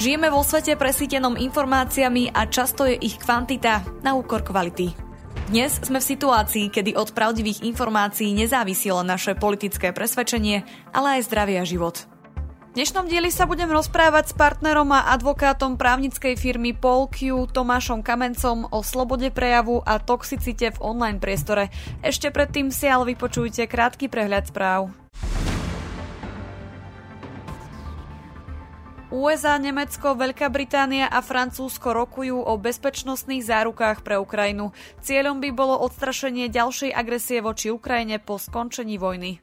Žijeme vo svete presítenom informáciami a často je ich kvantita na úkor kvality. Dnes sme v situácii, kedy od pravdivých informácií nezávisilo naše politické presvedčenie, ale aj zdravie a život. V dnešnom dieli sa budem rozprávať s partnerom a advokátom právnickej firmy Polq Tomášom Kamencom o slobode prejavu a toxicite v online priestore. Ešte predtým si ale vypočujte krátky prehľad správ. USA, Nemecko, Veľká Británia a Francúzsko rokujú o bezpečnostných zárukách pre Ukrajinu. Cieľom by bolo odstrašenie ďalšej agresie voči Ukrajine po skončení vojny.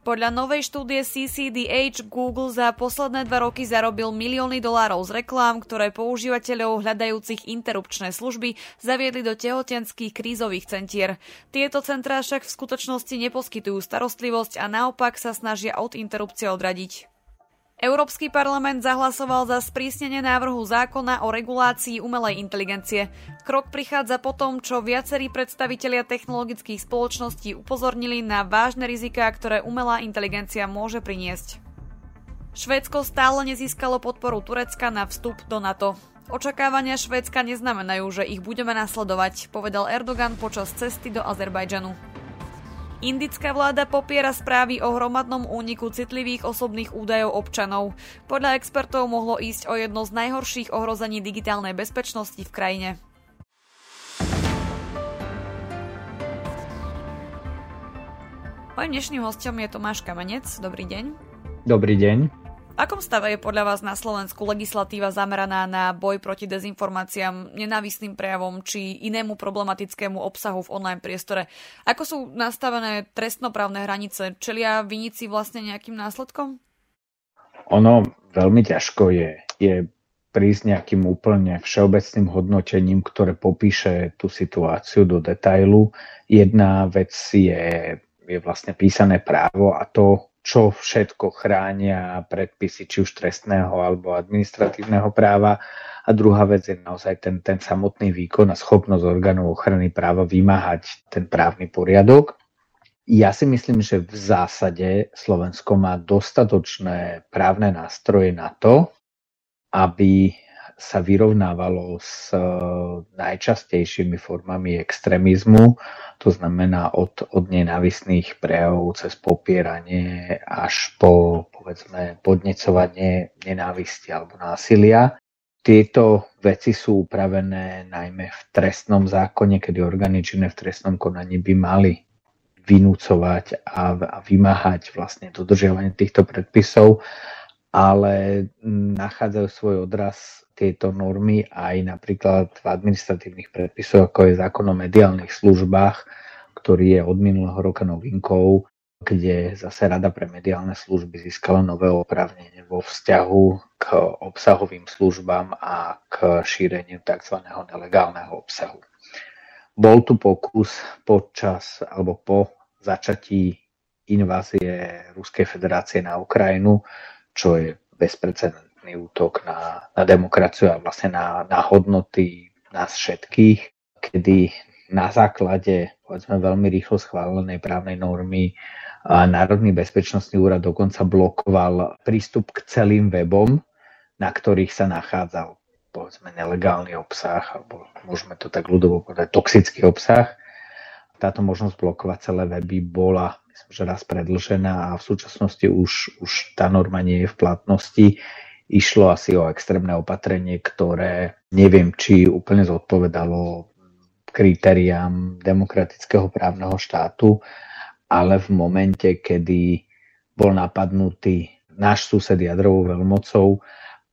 Podľa novej štúdie CCDH Google za posledné dva roky zarobil milióny dolárov z reklám, ktoré používateľov hľadajúcich interrupčné služby zaviedli do tehotenských krízových centier. Tieto centrá však v skutočnosti neposkytujú starostlivosť a naopak sa snažia od interrupcie odradiť. Európsky parlament zahlasoval za sprísnenie návrhu zákona o regulácii umelej inteligencie. Krok prichádza po tom, čo viacerí predstavitelia technologických spoločností upozornili na vážne riziká, ktoré umelá inteligencia môže priniesť. Švédsko stále nezískalo podporu Turecka na vstup do NATO. Očakávania Švédska neznamenajú, že ich budeme nasledovať, povedal Erdogan počas cesty do Azerbajdžanu. Indická vláda popiera správy o hromadnom úniku citlivých osobných údajov občanov. Podľa expertov mohlo ísť o jedno z najhorších ohrození digitálnej bezpečnosti v krajine. Mojím dnešným hostom je Tomáš Kamenec. Dobrý deň. Dobrý deň akom stave je podľa vás na Slovensku legislatíva zameraná na boj proti dezinformáciám, nenávistným prejavom či inému problematickému obsahu v online priestore? Ako sú nastavené trestnoprávne hranice? Čelia vinici vlastne nejakým následkom? Ono veľmi ťažko je, je prísť nejakým úplne všeobecným hodnotením, ktoré popíše tú situáciu do detailu. Jedna vec je, je vlastne písané právo a to, čo všetko chránia predpisy či už trestného alebo administratívneho práva. A druhá vec je naozaj ten, ten samotný výkon a schopnosť orgánov ochrany práva vymáhať ten právny poriadok. Ja si myslím, že v zásade Slovensko má dostatočné právne nástroje na to, aby sa vyrovnávalo s eh, najčastejšími formami extrémizmu, to znamená od, od nenávistných prejavov cez popieranie až po povedzme podnecovanie nenávisti alebo násilia. Tieto veci sú upravené najmä v trestnom zákone, kedy orgány činné v trestnom konaní by mali vynúcovať a, a vymáhať vlastne dodržiavanie týchto predpisov, ale nachádzajú svoj odraz tieto normy aj napríklad v administratívnych predpisoch, ako je zákon o mediálnych službách, ktorý je od minulého roka novinkou, kde zase Rada pre mediálne služby získala nové oprávnenie vo vzťahu k obsahovým službám a k šíreniu tzv. nelegálneho obsahu. Bol tu pokus počas alebo po začatí invázie Ruskej federácie na Ukrajinu, čo je bezprecedentné kompletný útok na, na demokraciu a vlastne na, na hodnoty nás všetkých, kedy na základe povedzme veľmi rýchlo schválenej právnej normy Národný bezpečnostný úrad dokonca blokoval prístup k celým webom, na ktorých sa nachádzal povedzme nelegálny obsah, alebo môžeme to tak ľudovo povedať, toxický obsah. Táto možnosť blokovať celé weby bola myslím, že raz predlžená a v súčasnosti už, už tá norma nie je v platnosti išlo asi o extrémne opatrenie, ktoré neviem, či úplne zodpovedalo kritériám demokratického právneho štátu, ale v momente, kedy bol napadnutý náš sused jadrovou veľmocou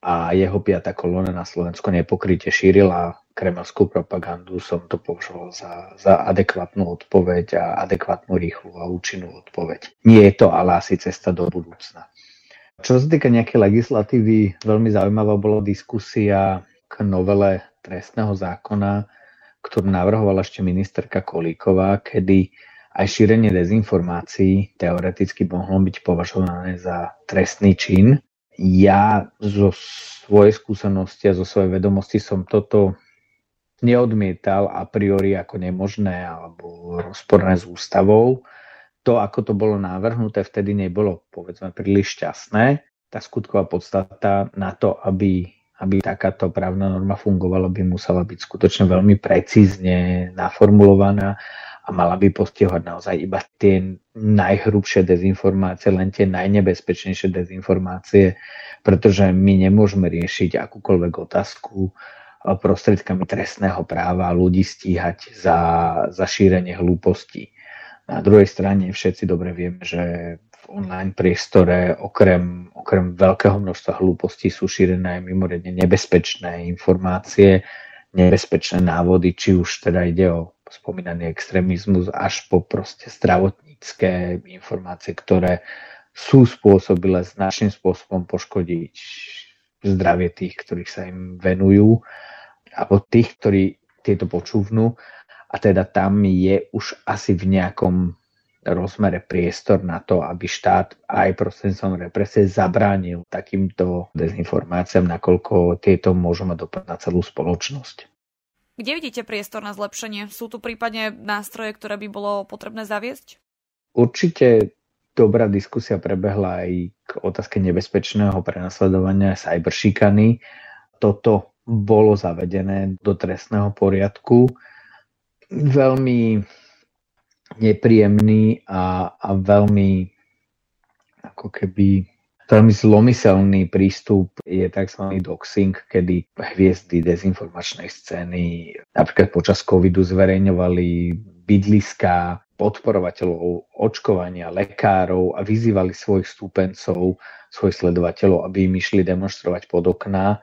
a jeho piata kolóna na Slovensku nepokryte šírila kremelskú propagandu, som to považoval za, za adekvátnu odpoveď a adekvátnu, rýchlu a účinnú odpoveď. Nie je to ale asi cesta do budúcna. Čo sa týka nejakej legislatívy, veľmi zaujímavá bola diskusia k novele trestného zákona, ktorú navrhovala ešte ministerka Kolíková, kedy aj šírenie dezinformácií teoreticky mohlo byť považované za trestný čin. Ja zo svojej skúsenosti a zo svojej vedomosti som toto neodmietal a priori ako nemožné alebo rozporné s ústavou to, ako to bolo navrhnuté, vtedy nebolo, povedzme, príliš šťastné. Tá skutková podstata na to, aby aby takáto právna norma fungovala, by musela byť skutočne veľmi precízne naformulovaná a mala by postihovať naozaj iba tie najhrubšie dezinformácie, len tie najnebezpečnejšie dezinformácie, pretože my nemôžeme riešiť akúkoľvek otázku prostriedkami trestného práva ľudí stíhať za, za šírenie hlúpostí. Na druhej strane všetci dobre vieme, že v online priestore okrem, okrem veľkého množstva hlúpostí sú šírené aj mimoriadne nebezpečné informácie, nebezpečné návody, či už teda ide o spomínaný extrémizmus až po proste zdravotnícke informácie, ktoré sú spôsobile značným spôsobom poškodiť zdravie tých, ktorých sa im venujú, alebo tých, ktorí tieto počúvnú a teda tam je už asi v nejakom rozmere priestor na to, aby štát aj prostredníctvom represie zabránil takýmto dezinformáciám, nakoľko tieto môžu mať dopad na celú spoločnosť. Kde vidíte priestor na zlepšenie? Sú tu prípadne nástroje, ktoré by bolo potrebné zaviesť? Určite dobrá diskusia prebehla aj k otázke nebezpečného prenasledovania cyberšikany. Toto bolo zavedené do trestného poriadku veľmi nepríjemný a, a veľmi ako keby veľmi zlomyselný prístup je tzv. doxing, kedy hviezdy dezinformačnej scény napríklad počas covidu zverejňovali bydliská podporovateľov očkovania, lekárov a vyzývali svojich stúpencov, svojich sledovateľov, aby im išli demonstrovať pod okná.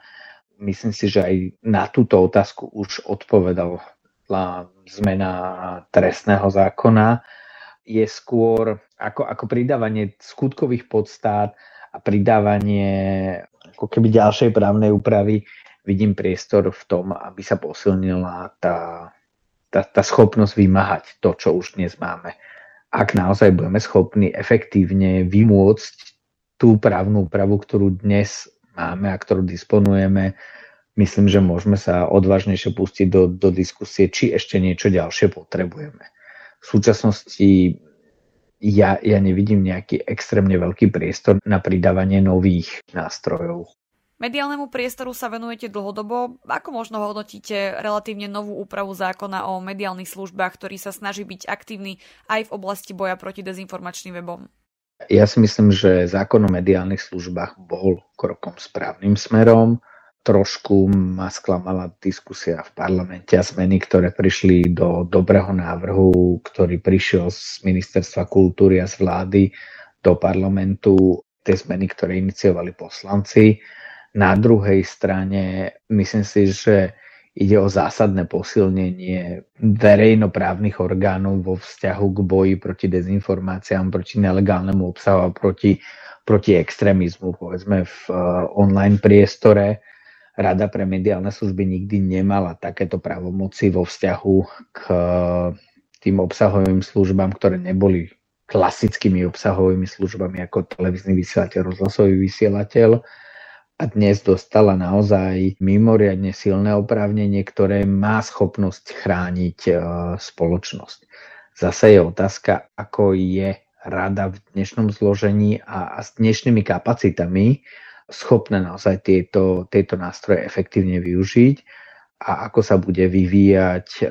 Myslím si, že aj na túto otázku už odpovedal zmena trestného zákona je skôr ako, ako pridávanie skutkových podstát a pridávanie ako keby ďalšej právnej úpravy vidím priestor v tom, aby sa posilnila tá, tá, tá schopnosť vymáhať to, čo už dnes máme. Ak naozaj budeme schopní efektívne vymôcť tú právnu úpravu, ktorú dnes máme a ktorú disponujeme, myslím, že môžeme sa odvážnejšie pustiť do, do diskusie, či ešte niečo ďalšie potrebujeme. V súčasnosti ja, ja nevidím nejaký extrémne veľký priestor na pridávanie nových nástrojov. Mediálnemu priestoru sa venujete dlhodobo. Ako možno hodnotíte relatívne novú úpravu zákona o mediálnych službách, ktorý sa snaží byť aktívny aj v oblasti boja proti dezinformačným webom? Ja si myslím, že zákon o mediálnych službách bol krokom správnym smerom trošku ma sklamala diskusia v parlamente a zmeny, ktoré prišli do dobrého návrhu, ktorý prišiel z ministerstva kultúry a z vlády do parlamentu, tie zmeny, ktoré iniciovali poslanci. Na druhej strane myslím si, že ide o zásadné posilnenie verejnoprávnych orgánov vo vzťahu k boji proti dezinformáciám, proti nelegálnemu obsahu a proti, proti extrémizmu, povedzme v uh, online priestore Rada pre mediálne služby nikdy nemala takéto právomoci vo vzťahu k tým obsahovým službám, ktoré neboli klasickými obsahovými službami ako televízny vysielateľ, rozhlasový vysielateľ a dnes dostala naozaj mimoriadne silné oprávnenie, ktoré má schopnosť chrániť e, spoločnosť. Zase je otázka, ako je rada v dnešnom zložení a s dnešnými kapacitami schopné naozaj tieto, tieto nástroje efektívne využiť a ako sa bude vyvíjať e,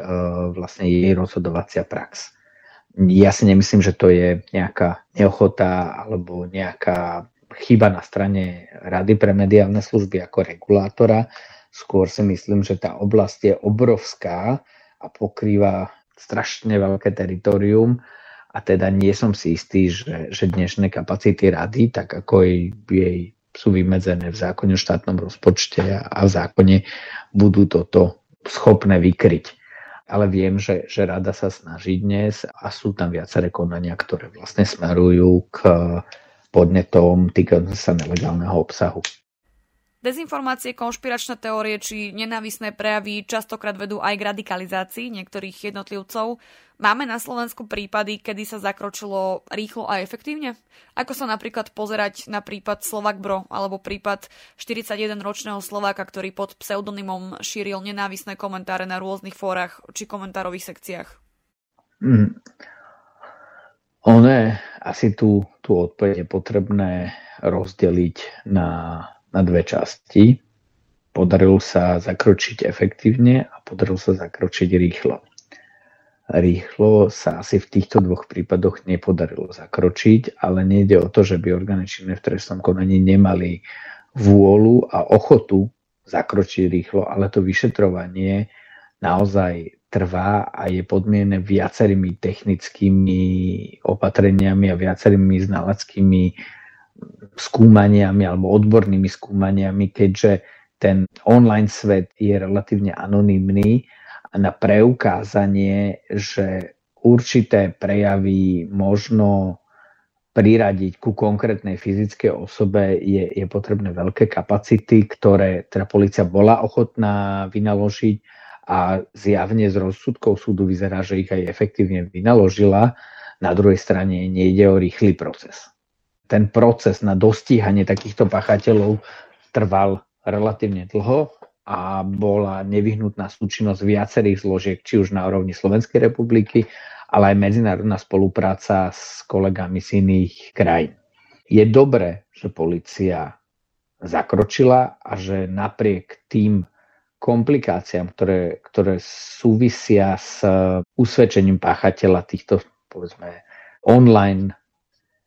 vlastne jej rozhodovacia prax. Ja si nemyslím, že to je nejaká neochota alebo nejaká chyba na strane Rady pre mediálne služby ako regulátora. Skôr si myslím, že tá oblasť je obrovská a pokrýva strašne veľké teritorium a teda nie som si istý, že, že dnešné kapacity rady, tak ako jej, jej sú vymedzené v zákone o štátnom rozpočte a v zákone budú toto schopné vykryť. Ale viem, že, že rada sa snaží dnes a sú tam viaceré konania, ktoré vlastne smerujú k podnetom týkajúcim sa nelegálneho obsahu. Dezinformácie, konšpiračné teórie či nenávisné prejavy častokrát vedú aj k radikalizácii niektorých jednotlivcov. Máme na Slovensku prípady, kedy sa zakročilo rýchlo a efektívne? Ako sa napríklad pozerať na prípad Slovak Bro alebo prípad 41-ročného Slováka, ktorý pod pseudonymom šíril nenávisné komentáre na rôznych fórach či komentárových sekciách? Hmm. One, asi tú, tú odpoveď je potrebné rozdeliť na na dve časti. Podarilo sa zakročiť efektívne a podarilo sa zakročiť rýchlo. Rýchlo sa asi v týchto dvoch prípadoch nepodarilo zakročiť, ale nejde o to, že by orgány činné v trestnom konaní nemali vôľu a ochotu zakročiť rýchlo, ale to vyšetrovanie naozaj trvá a je podmienené viacerými technickými opatreniami a viacerými znaleckými skúmaniami alebo odbornými skúmaniami, keďže ten online svet je relatívne anonymný a na preukázanie, že určité prejavy možno priradiť ku konkrétnej fyzickej osobe je, je potrebné veľké kapacity, ktoré teda policia bola ochotná vynaložiť a zjavne z rozsudkov súdu vyzerá, že ich aj efektívne vynaložila. Na druhej strane nejde o rýchly proces. Ten proces na dostíhanie takýchto pachateľov trval relatívne dlho a bola nevyhnutná súčinnosť viacerých zložiek, či už na úrovni Slovenskej republiky, ale aj medzinárodná spolupráca s kolegami z iných krajín. Je dobré, že policia zakročila a že napriek tým komplikáciám, ktoré, ktoré súvisia s usvedčením páchateľa týchto, povedzme, online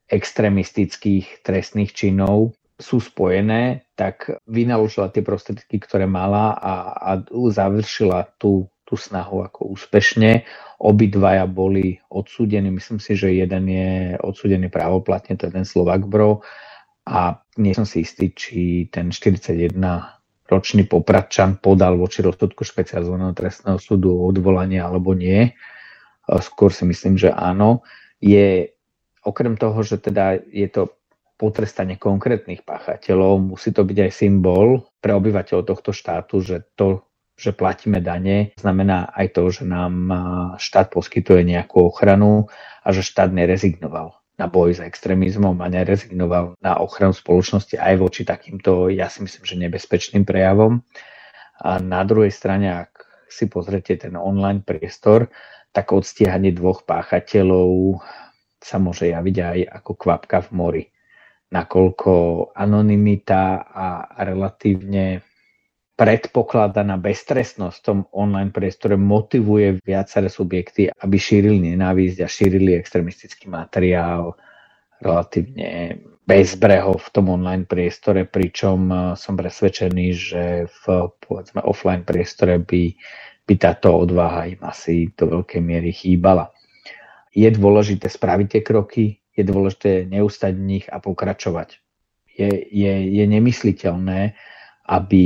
extrémistických trestných činov sú spojené, tak vynaložila tie prostriedky, ktoré mala a, a završila tú, tú snahu ako úspešne. Obidvaja boli odsúdení, myslím si, že jeden je odsúdený právoplatne, to je ten Slovak Bro a nie som si istý, či ten 41 ročný popradčan podal voči rozsudku špecializovaného trestného súdu odvolanie alebo nie. Skôr si myslím, že áno. Je okrem toho, že teda je to potrestanie konkrétnych páchateľov, musí to byť aj symbol pre obyvateľov tohto štátu, že to, že platíme dane, znamená aj to, že nám štát poskytuje nejakú ochranu a že štát nerezignoval na boj s extrémizmom a nerezignoval na ochranu spoločnosti aj voči takýmto, ja si myslím, že nebezpečným prejavom. A na druhej strane, ak si pozrete ten online priestor, tak odstiahanie dvoch páchateľov sa môže javiť aj ako kvapka v mori. Nakoľko anonymita a relatívne predpokladaná beztrestnosť v tom online priestore motivuje viaceré subjekty, aby šírili nenávisť a šírili extremistický materiál relatívne bezbreho v tom online priestore, pričom eh, som presvedčený, že v povedzme offline priestore by, by táto odvaha im asi do veľkej miery chýbala. Je dôležité spraviť tie kroky, je dôležité neustať v nich a pokračovať. Je, je, je nemysliteľné, aby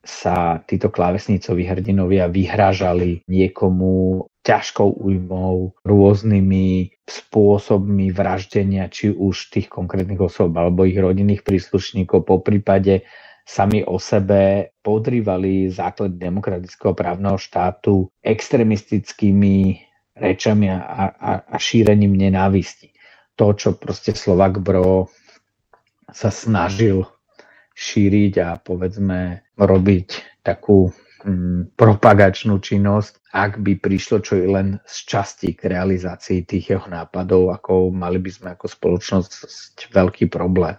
sa títo klávesnicoví hrdinovia vyhrážali niekomu ťažkou újmou, rôznymi spôsobmi vraždenia, či už tých konkrétnych osob alebo ich rodinných príslušníkov, po prípade sami o sebe podrývali základ demokratického právneho štátu extremistickými rečami a, a, a šírením nenávisti. To, čo proste Slovak Bro sa snažil šíriť a povedzme robiť takú mm, propagačnú činnosť, ak by prišlo čo i len z časti k realizácii tých jeho nápadov, ako mali by sme ako spoločnosť veľký problém.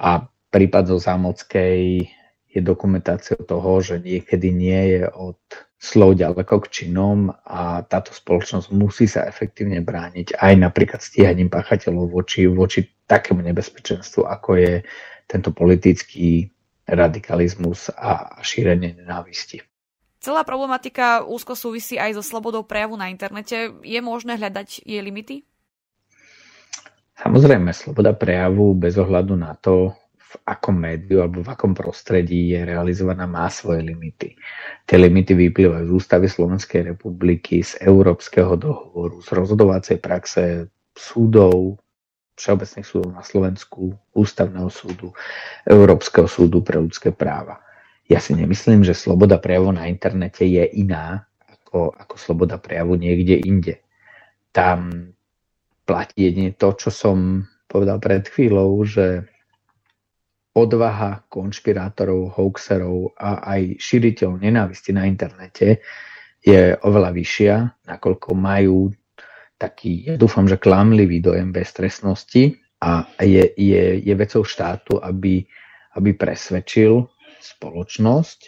A prípad zo Zámockej je dokumentáciou toho, že niekedy nie je od slov ďaleko k činom a táto spoločnosť musí sa efektívne brániť aj napríklad stíhaním páchateľov voči, voči takému nebezpečenstvu, ako je tento politický radikalizmus a šírenie nenávisti. Celá problematika úzko súvisí aj so slobodou prejavu na internete. Je možné hľadať jej limity? Samozrejme, sloboda prejavu bez ohľadu na to, akom médiu alebo v akom prostredí je realizovaná, má svoje limity. Tie limity vyplývajú z ústavy Slovenskej republiky, z Európskeho dohovoru, z rozhodovacej praxe súdov, všeobecných súdov na Slovensku, Ústavného súdu, Európskeho súdu pre ľudské práva. Ja si nemyslím, že sloboda prejavu na internete je iná ako, ako sloboda prejavu niekde inde. Tam platí jedine to, čo som povedal pred chvíľou, že odvaha konšpirátorov, hoaxerov a aj šíriteľov nenávisti na internete je oveľa vyššia, nakoľko majú taký, ja dúfam, že klamlivý dojem beztrestnosti a je, je, je vecou štátu, aby, aby presvedčil spoločnosť,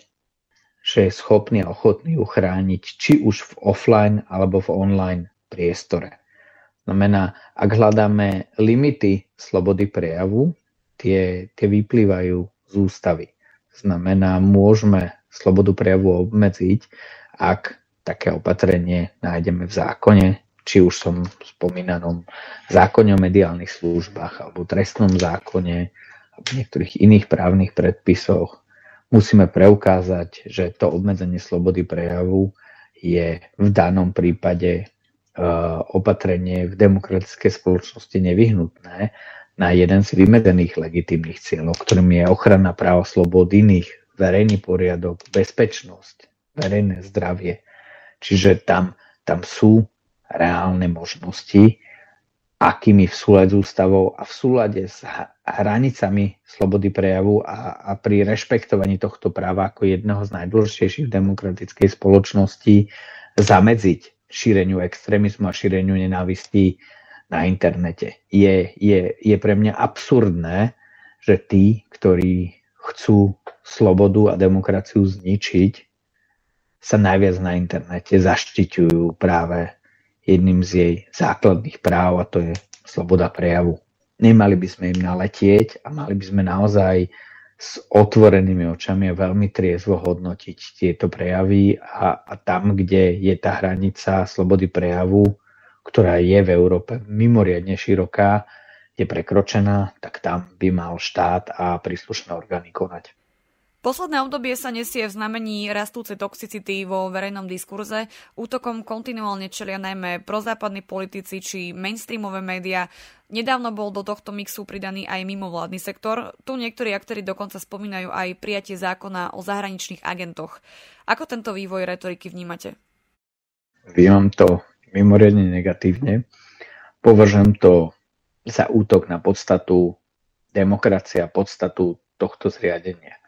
že je schopný a ochotný ju chrániť či už v offline alebo v online priestore. Znamená, ak hľadáme limity slobody prejavu, tie, tie vyplývajú z ústavy. Znamená, môžeme slobodu prejavu obmedziť, ak také opatrenie nájdeme v zákone, či už som spomínanom zákone o mediálnych službách alebo trestnom zákone alebo niektorých iných právnych predpisoch musíme preukázať, že to obmedzenie slobody prejavu je v danom prípade e, opatrenie v demokratickej spoločnosti nevyhnutné na jeden z vymedzených legitimných cieľov, ktorým je ochrana práva slobod iných, verejný poriadok, bezpečnosť, verejné zdravie. Čiže tam, tam sú reálne možnosti, akými v súlade s ústavou a v súlade s hranicami slobody prejavu a, a pri rešpektovaní tohto práva ako jedného z najdôležitejších v demokratickej spoločnosti zamedziť šíreniu extrémizmu a šíreniu nenávistí na internete. Je, je, je pre mňa absurdné, že tí, ktorí chcú slobodu a demokraciu zničiť, sa najviac na internete zaštiťujú práve jedným z jej základných práv a to je sloboda prejavu. Nemali by sme im naletieť a mali by sme naozaj s otvorenými očami a veľmi triezvo hodnotiť tieto prejavy a, a tam, kde je tá hranica slobody prejavu, ktorá je v Európe mimoriadne široká, je prekročená, tak tam by mal štát a príslušné orgány konať. Posledné obdobie sa nesie v znamení rastúcej toxicity vo verejnom diskurze. Útokom kontinuálne čelia najmä prozápadní politici či mainstreamové médiá. Nedávno bol do tohto mixu pridaný aj mimovládny sektor. Tu niektorí aktéry dokonca spomínajú aj prijatie zákona o zahraničných agentoch. Ako tento vývoj retoriky vnímate? Vnímam to mimoriadne negatívne. Považujem to za útok na podstatu demokracia, podstatu tohto zriadenia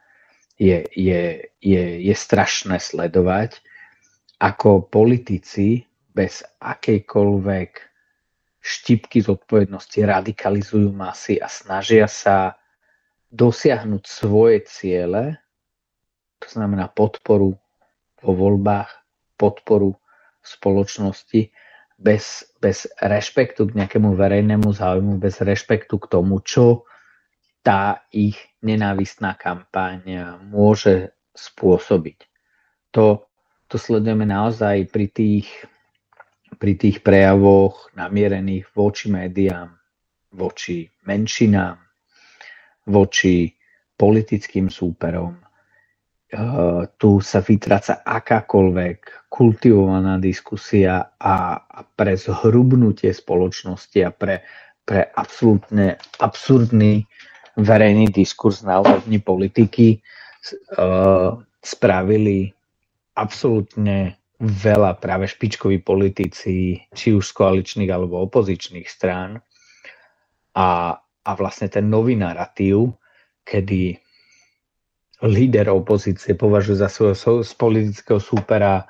je, je, je, je strašné sledovať, ako politici bez akejkoľvek štipky zodpovednosti radikalizujú masy a snažia sa dosiahnuť svoje ciele, to znamená podporu vo voľbách, podporu spoločnosti, bez, bez rešpektu k nejakému verejnému záujmu, bez rešpektu k tomu, čo tá ich nenávistná kampaň môže spôsobiť. To, to sledujeme naozaj pri tých, pri tých prejavoch namierených voči médiám, voči menšinám, voči politickým súperom. Uh, tu sa vytráca akákoľvek kultivovaná diskusia a, a pre zhrubnutie spoločnosti a pre, pre absolútne absurdný verejný diskurs na úrovni politiky uh, spravili absolútne veľa práve špičkoví politici, či už z koaličných alebo opozičných strán. A, a vlastne ten nový narratív, kedy líder opozície považuje za svojho z politického súpera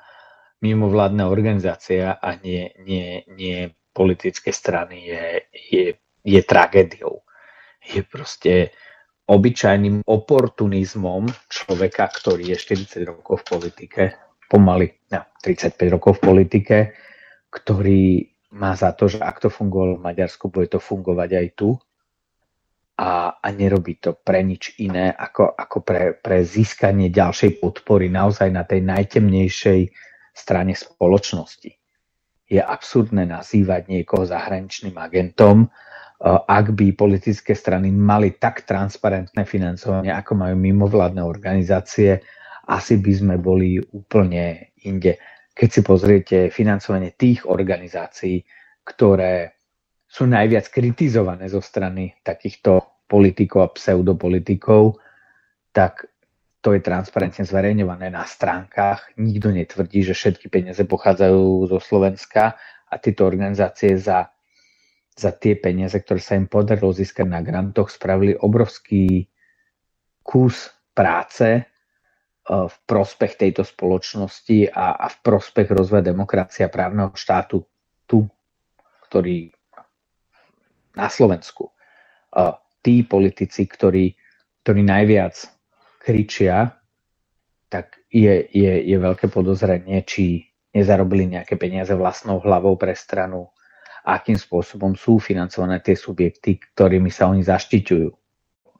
mimovládne organizácie a nie, nie, nie politické strany, je, je, je tragédiou. Je proste obyčajným oportunizmom človeka, ktorý je 40 rokov v politike, pomaly no, 35 rokov v politike, ktorý má za to, že ak to fungovalo v Maďarsku, bude to fungovať aj tu a, a nerobí to pre nič iné, ako, ako pre, pre získanie ďalšej podpory naozaj na tej najtemnejšej strane spoločnosti. Je absurdné nazývať niekoho zahraničným agentom, ak by politické strany mali tak transparentné financovanie, ako majú mimovládne organizácie, asi by sme boli úplne inde. Keď si pozriete financovanie tých organizácií, ktoré sú najviac kritizované zo strany takýchto politikov a pseudopolitikov, tak to je transparentne zverejňované na stránkach. Nikto netvrdí, že všetky peniaze pochádzajú zo Slovenska a tieto organizácie za za tie peniaze, ktoré sa im podarilo získať na grantoch, spravili obrovský kus práce e, v prospech tejto spoločnosti a, a v prospech rozvoja demokracie a právneho štátu tu, ktorý na Slovensku. Tí politici, ktorí, ktorí najviac kričia, tak je, je, je veľké podozrenie, či nezarobili nejaké peniaze vlastnou hlavou pre stranu, akým spôsobom sú financované tie subjekty, ktorými sa oni zaštiťujú.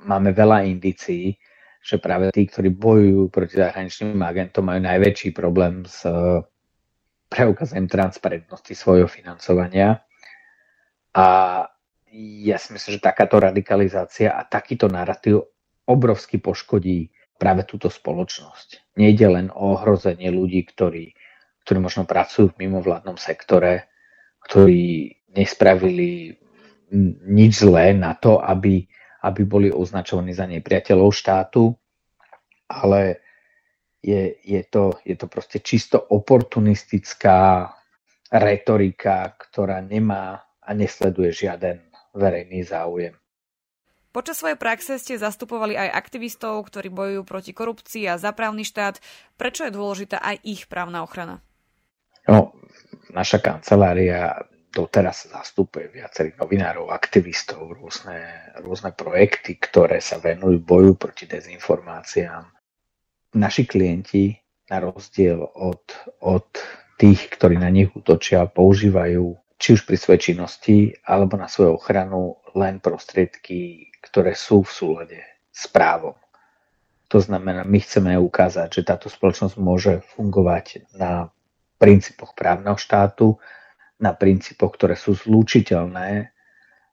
Máme veľa indícií, že práve tí, ktorí bojujú proti zahraničným agentom, majú najväčší problém s preukazením transparentnosti svojho financovania. A ja si myslím, že takáto radikalizácia a takýto narratív obrovsky poškodí práve túto spoločnosť. Nejde len o ohrozenie ľudí, ktorí, ktorí možno pracujú v mimovládnom sektore, ktorí nespravili nič zlé na to, aby, aby boli označovaní za nepriateľov štátu, ale je, je, to, je to proste čisto oportunistická retorika, ktorá nemá a nesleduje žiaden verejný záujem. Počas svojej praxe ste zastupovali aj aktivistov, ktorí bojujú proti korupcii a za právny štát. Prečo je dôležitá aj ich právna ochrana? No, naša kancelária doteraz zastupuje viacerých novinárov, aktivistov, rôzne, rôzne projekty, ktoré sa venujú boju proti dezinformáciám. Naši klienti, na rozdiel od, od tých, ktorí na nich útočia, používajú či už pri svojej činnosti alebo na svoju ochranu len prostriedky, ktoré sú v súlade s právom. To znamená, my chceme ukázať, že táto spoločnosť môže fungovať na princípoch právneho štátu, na princípoch, ktoré sú zlúčiteľné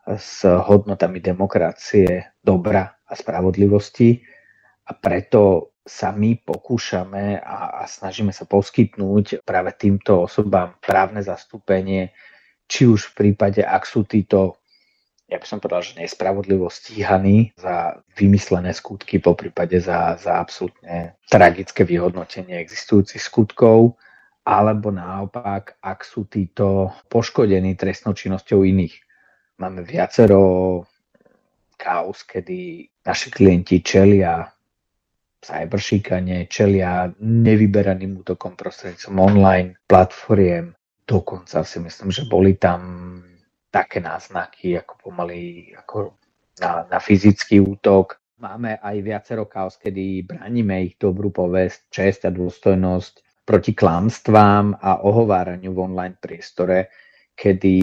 s hodnotami demokracie, dobra a spravodlivosti. A preto sa my pokúšame a, a snažíme sa poskytnúť práve týmto osobám právne zastúpenie či už v prípade, ak sú títo, ja by som povedal, že nespravodlivo stíhaní za vymyslené skutky, po prípade za, za absolútne tragické vyhodnotenie existujúcich skutkov, alebo naopak, ak sú títo poškodení trestnou činnosťou iných. Máme viacero kaos, kedy naši klienti čelia cyberšikane, čelia nevyberaným útokom prostredníctvom online platformiem, Dokonca si myslím, že boli tam také náznaky, ako pomaly ako na, na fyzický útok. Máme aj viacero kaos, kedy braníme ich dobrú povesť, čest a dôstojnosť proti klamstvám a ohováraniu v online priestore, kedy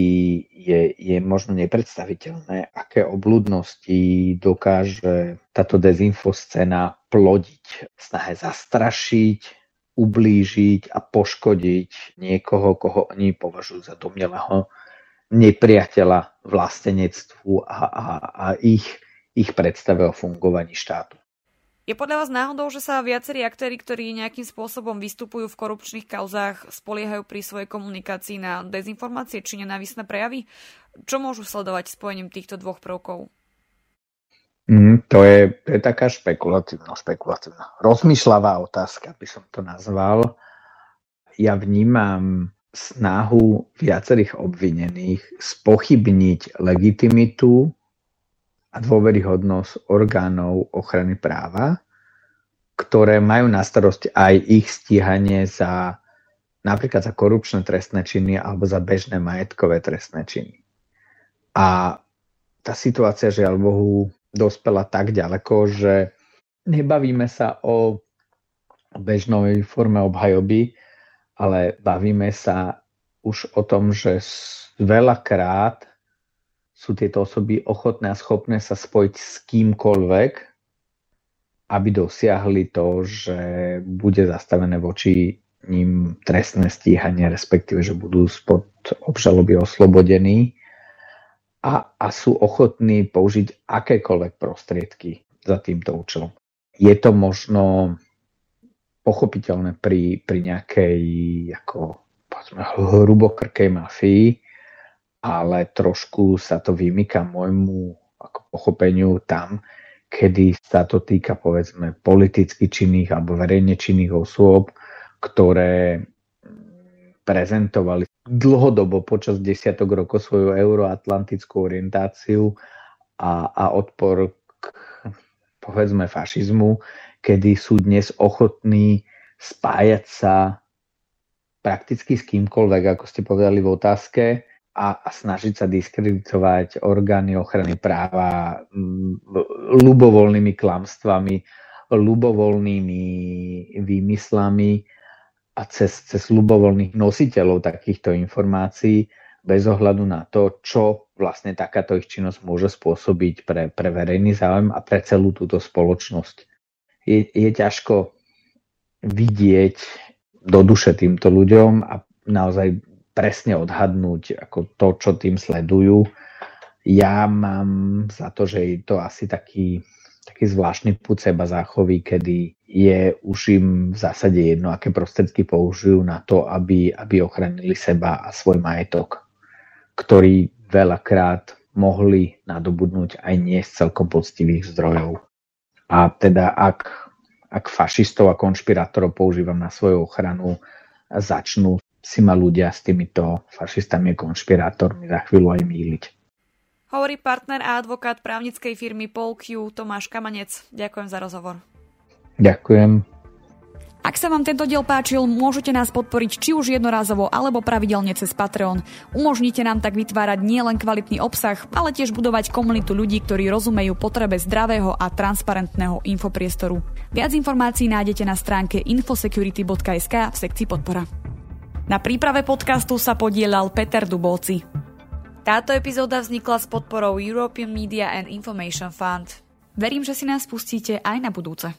je, je možno nepredstaviteľné, aké obludnosti dokáže táto dezinfoscéna plodiť, snahe zastrašiť, ublížiť a poškodiť niekoho, koho oni považujú za domnelého nepriateľa vlastenectvu a, a, a ich, ich predstave o fungovaní štátu. Je podľa vás náhodou, že sa viacerí aktéry, ktorí nejakým spôsobom vystupujú v korupčných kauzách, spoliehajú pri svojej komunikácii na dezinformácie či nenávisné prejavy? Čo môžu sledovať spojením týchto dvoch prvkov? Mm, to, je, to je taká špekulatívna, špekulatívna, rozmýšľavá otázka, by som to nazval. Ja vnímam snahu viacerých obvinených spochybniť legitimitu a dôveryhodnosť orgánov ochrany práva, ktoré majú na starosť aj ich stíhanie za napríklad za korupčné trestné činy alebo za bežné majetkové trestné činy. A tá situácia, žiaľ Bohu, dospela tak ďaleko, že nebavíme sa o bežnej forme obhajoby, ale bavíme sa už o tom, že veľakrát sú tieto osoby ochotné a schopné sa spojiť s kýmkoľvek, aby dosiahli to, že bude zastavené voči ním trestné stíhanie, respektíve, že budú spod obžaloby oslobodení a, a sú ochotní použiť akékoľvek prostriedky za týmto účelom. Je to možno pochopiteľné pri, pri nejakej ako, povedzme, hrubokrkej mafii, ale trošku sa to vymýka môjmu ako pochopeniu tam, kedy sa to týka povedzme politicky činných alebo verejne činných osôb, ktoré prezentovali dlhodobo počas desiatok rokov svoju euroatlantickú orientáciu a, a odpor k povedzme fašizmu, kedy sú dnes ochotní spájať sa prakticky s kýmkoľvek, ako ste povedali v otázke, a, a snažiť sa diskreditovať orgány ochrany práva ľubovoľnými klamstvami, ľubovoľnými výmyslami a cez, cez ľubovoľných nositeľov takýchto informácií bez ohľadu na to, čo vlastne takáto ich činnosť môže spôsobiť pre, pre verejný záujem a pre celú túto spoločnosť. Je, je ťažko vidieť do duše týmto ľuďom a naozaj presne odhadnúť ako to, čo tým sledujú. Ja mám za to, že je to asi taký, taký zvláštny púd seba záchovy, kedy je už im v zásade jedno, aké prostriedky použijú na to, aby, aby ochránili seba a svoj majetok ktorí veľakrát mohli nadobudnúť aj nie z celkom poctivých zdrojov. A teda ak, ak fašistov a konšpirátorov používam na svoju ochranu, začnú si ma ľudia s týmito fašistami a konšpirátormi za chvíľu aj míliť. Hovorí partner a advokát právnickej firmy Paul Q. Tomáš Kamanec. Ďakujem za rozhovor. Ďakujem. Ak sa vám tento diel páčil, môžete nás podporiť či už jednorázovo alebo pravidelne cez Patreon. Umožnite nám tak vytvárať nielen kvalitný obsah, ale tiež budovať komunitu ľudí, ktorí rozumejú potrebe zdravého a transparentného infopriestoru. Viac informácií nájdete na stránke infosecurity.sk v sekcii podpora. Na príprave podcastu sa podielal Peter Dubovci. Táto epizóda vznikla s podporou European Media and Information Fund. Verím, že si nás pustíte aj na budúce.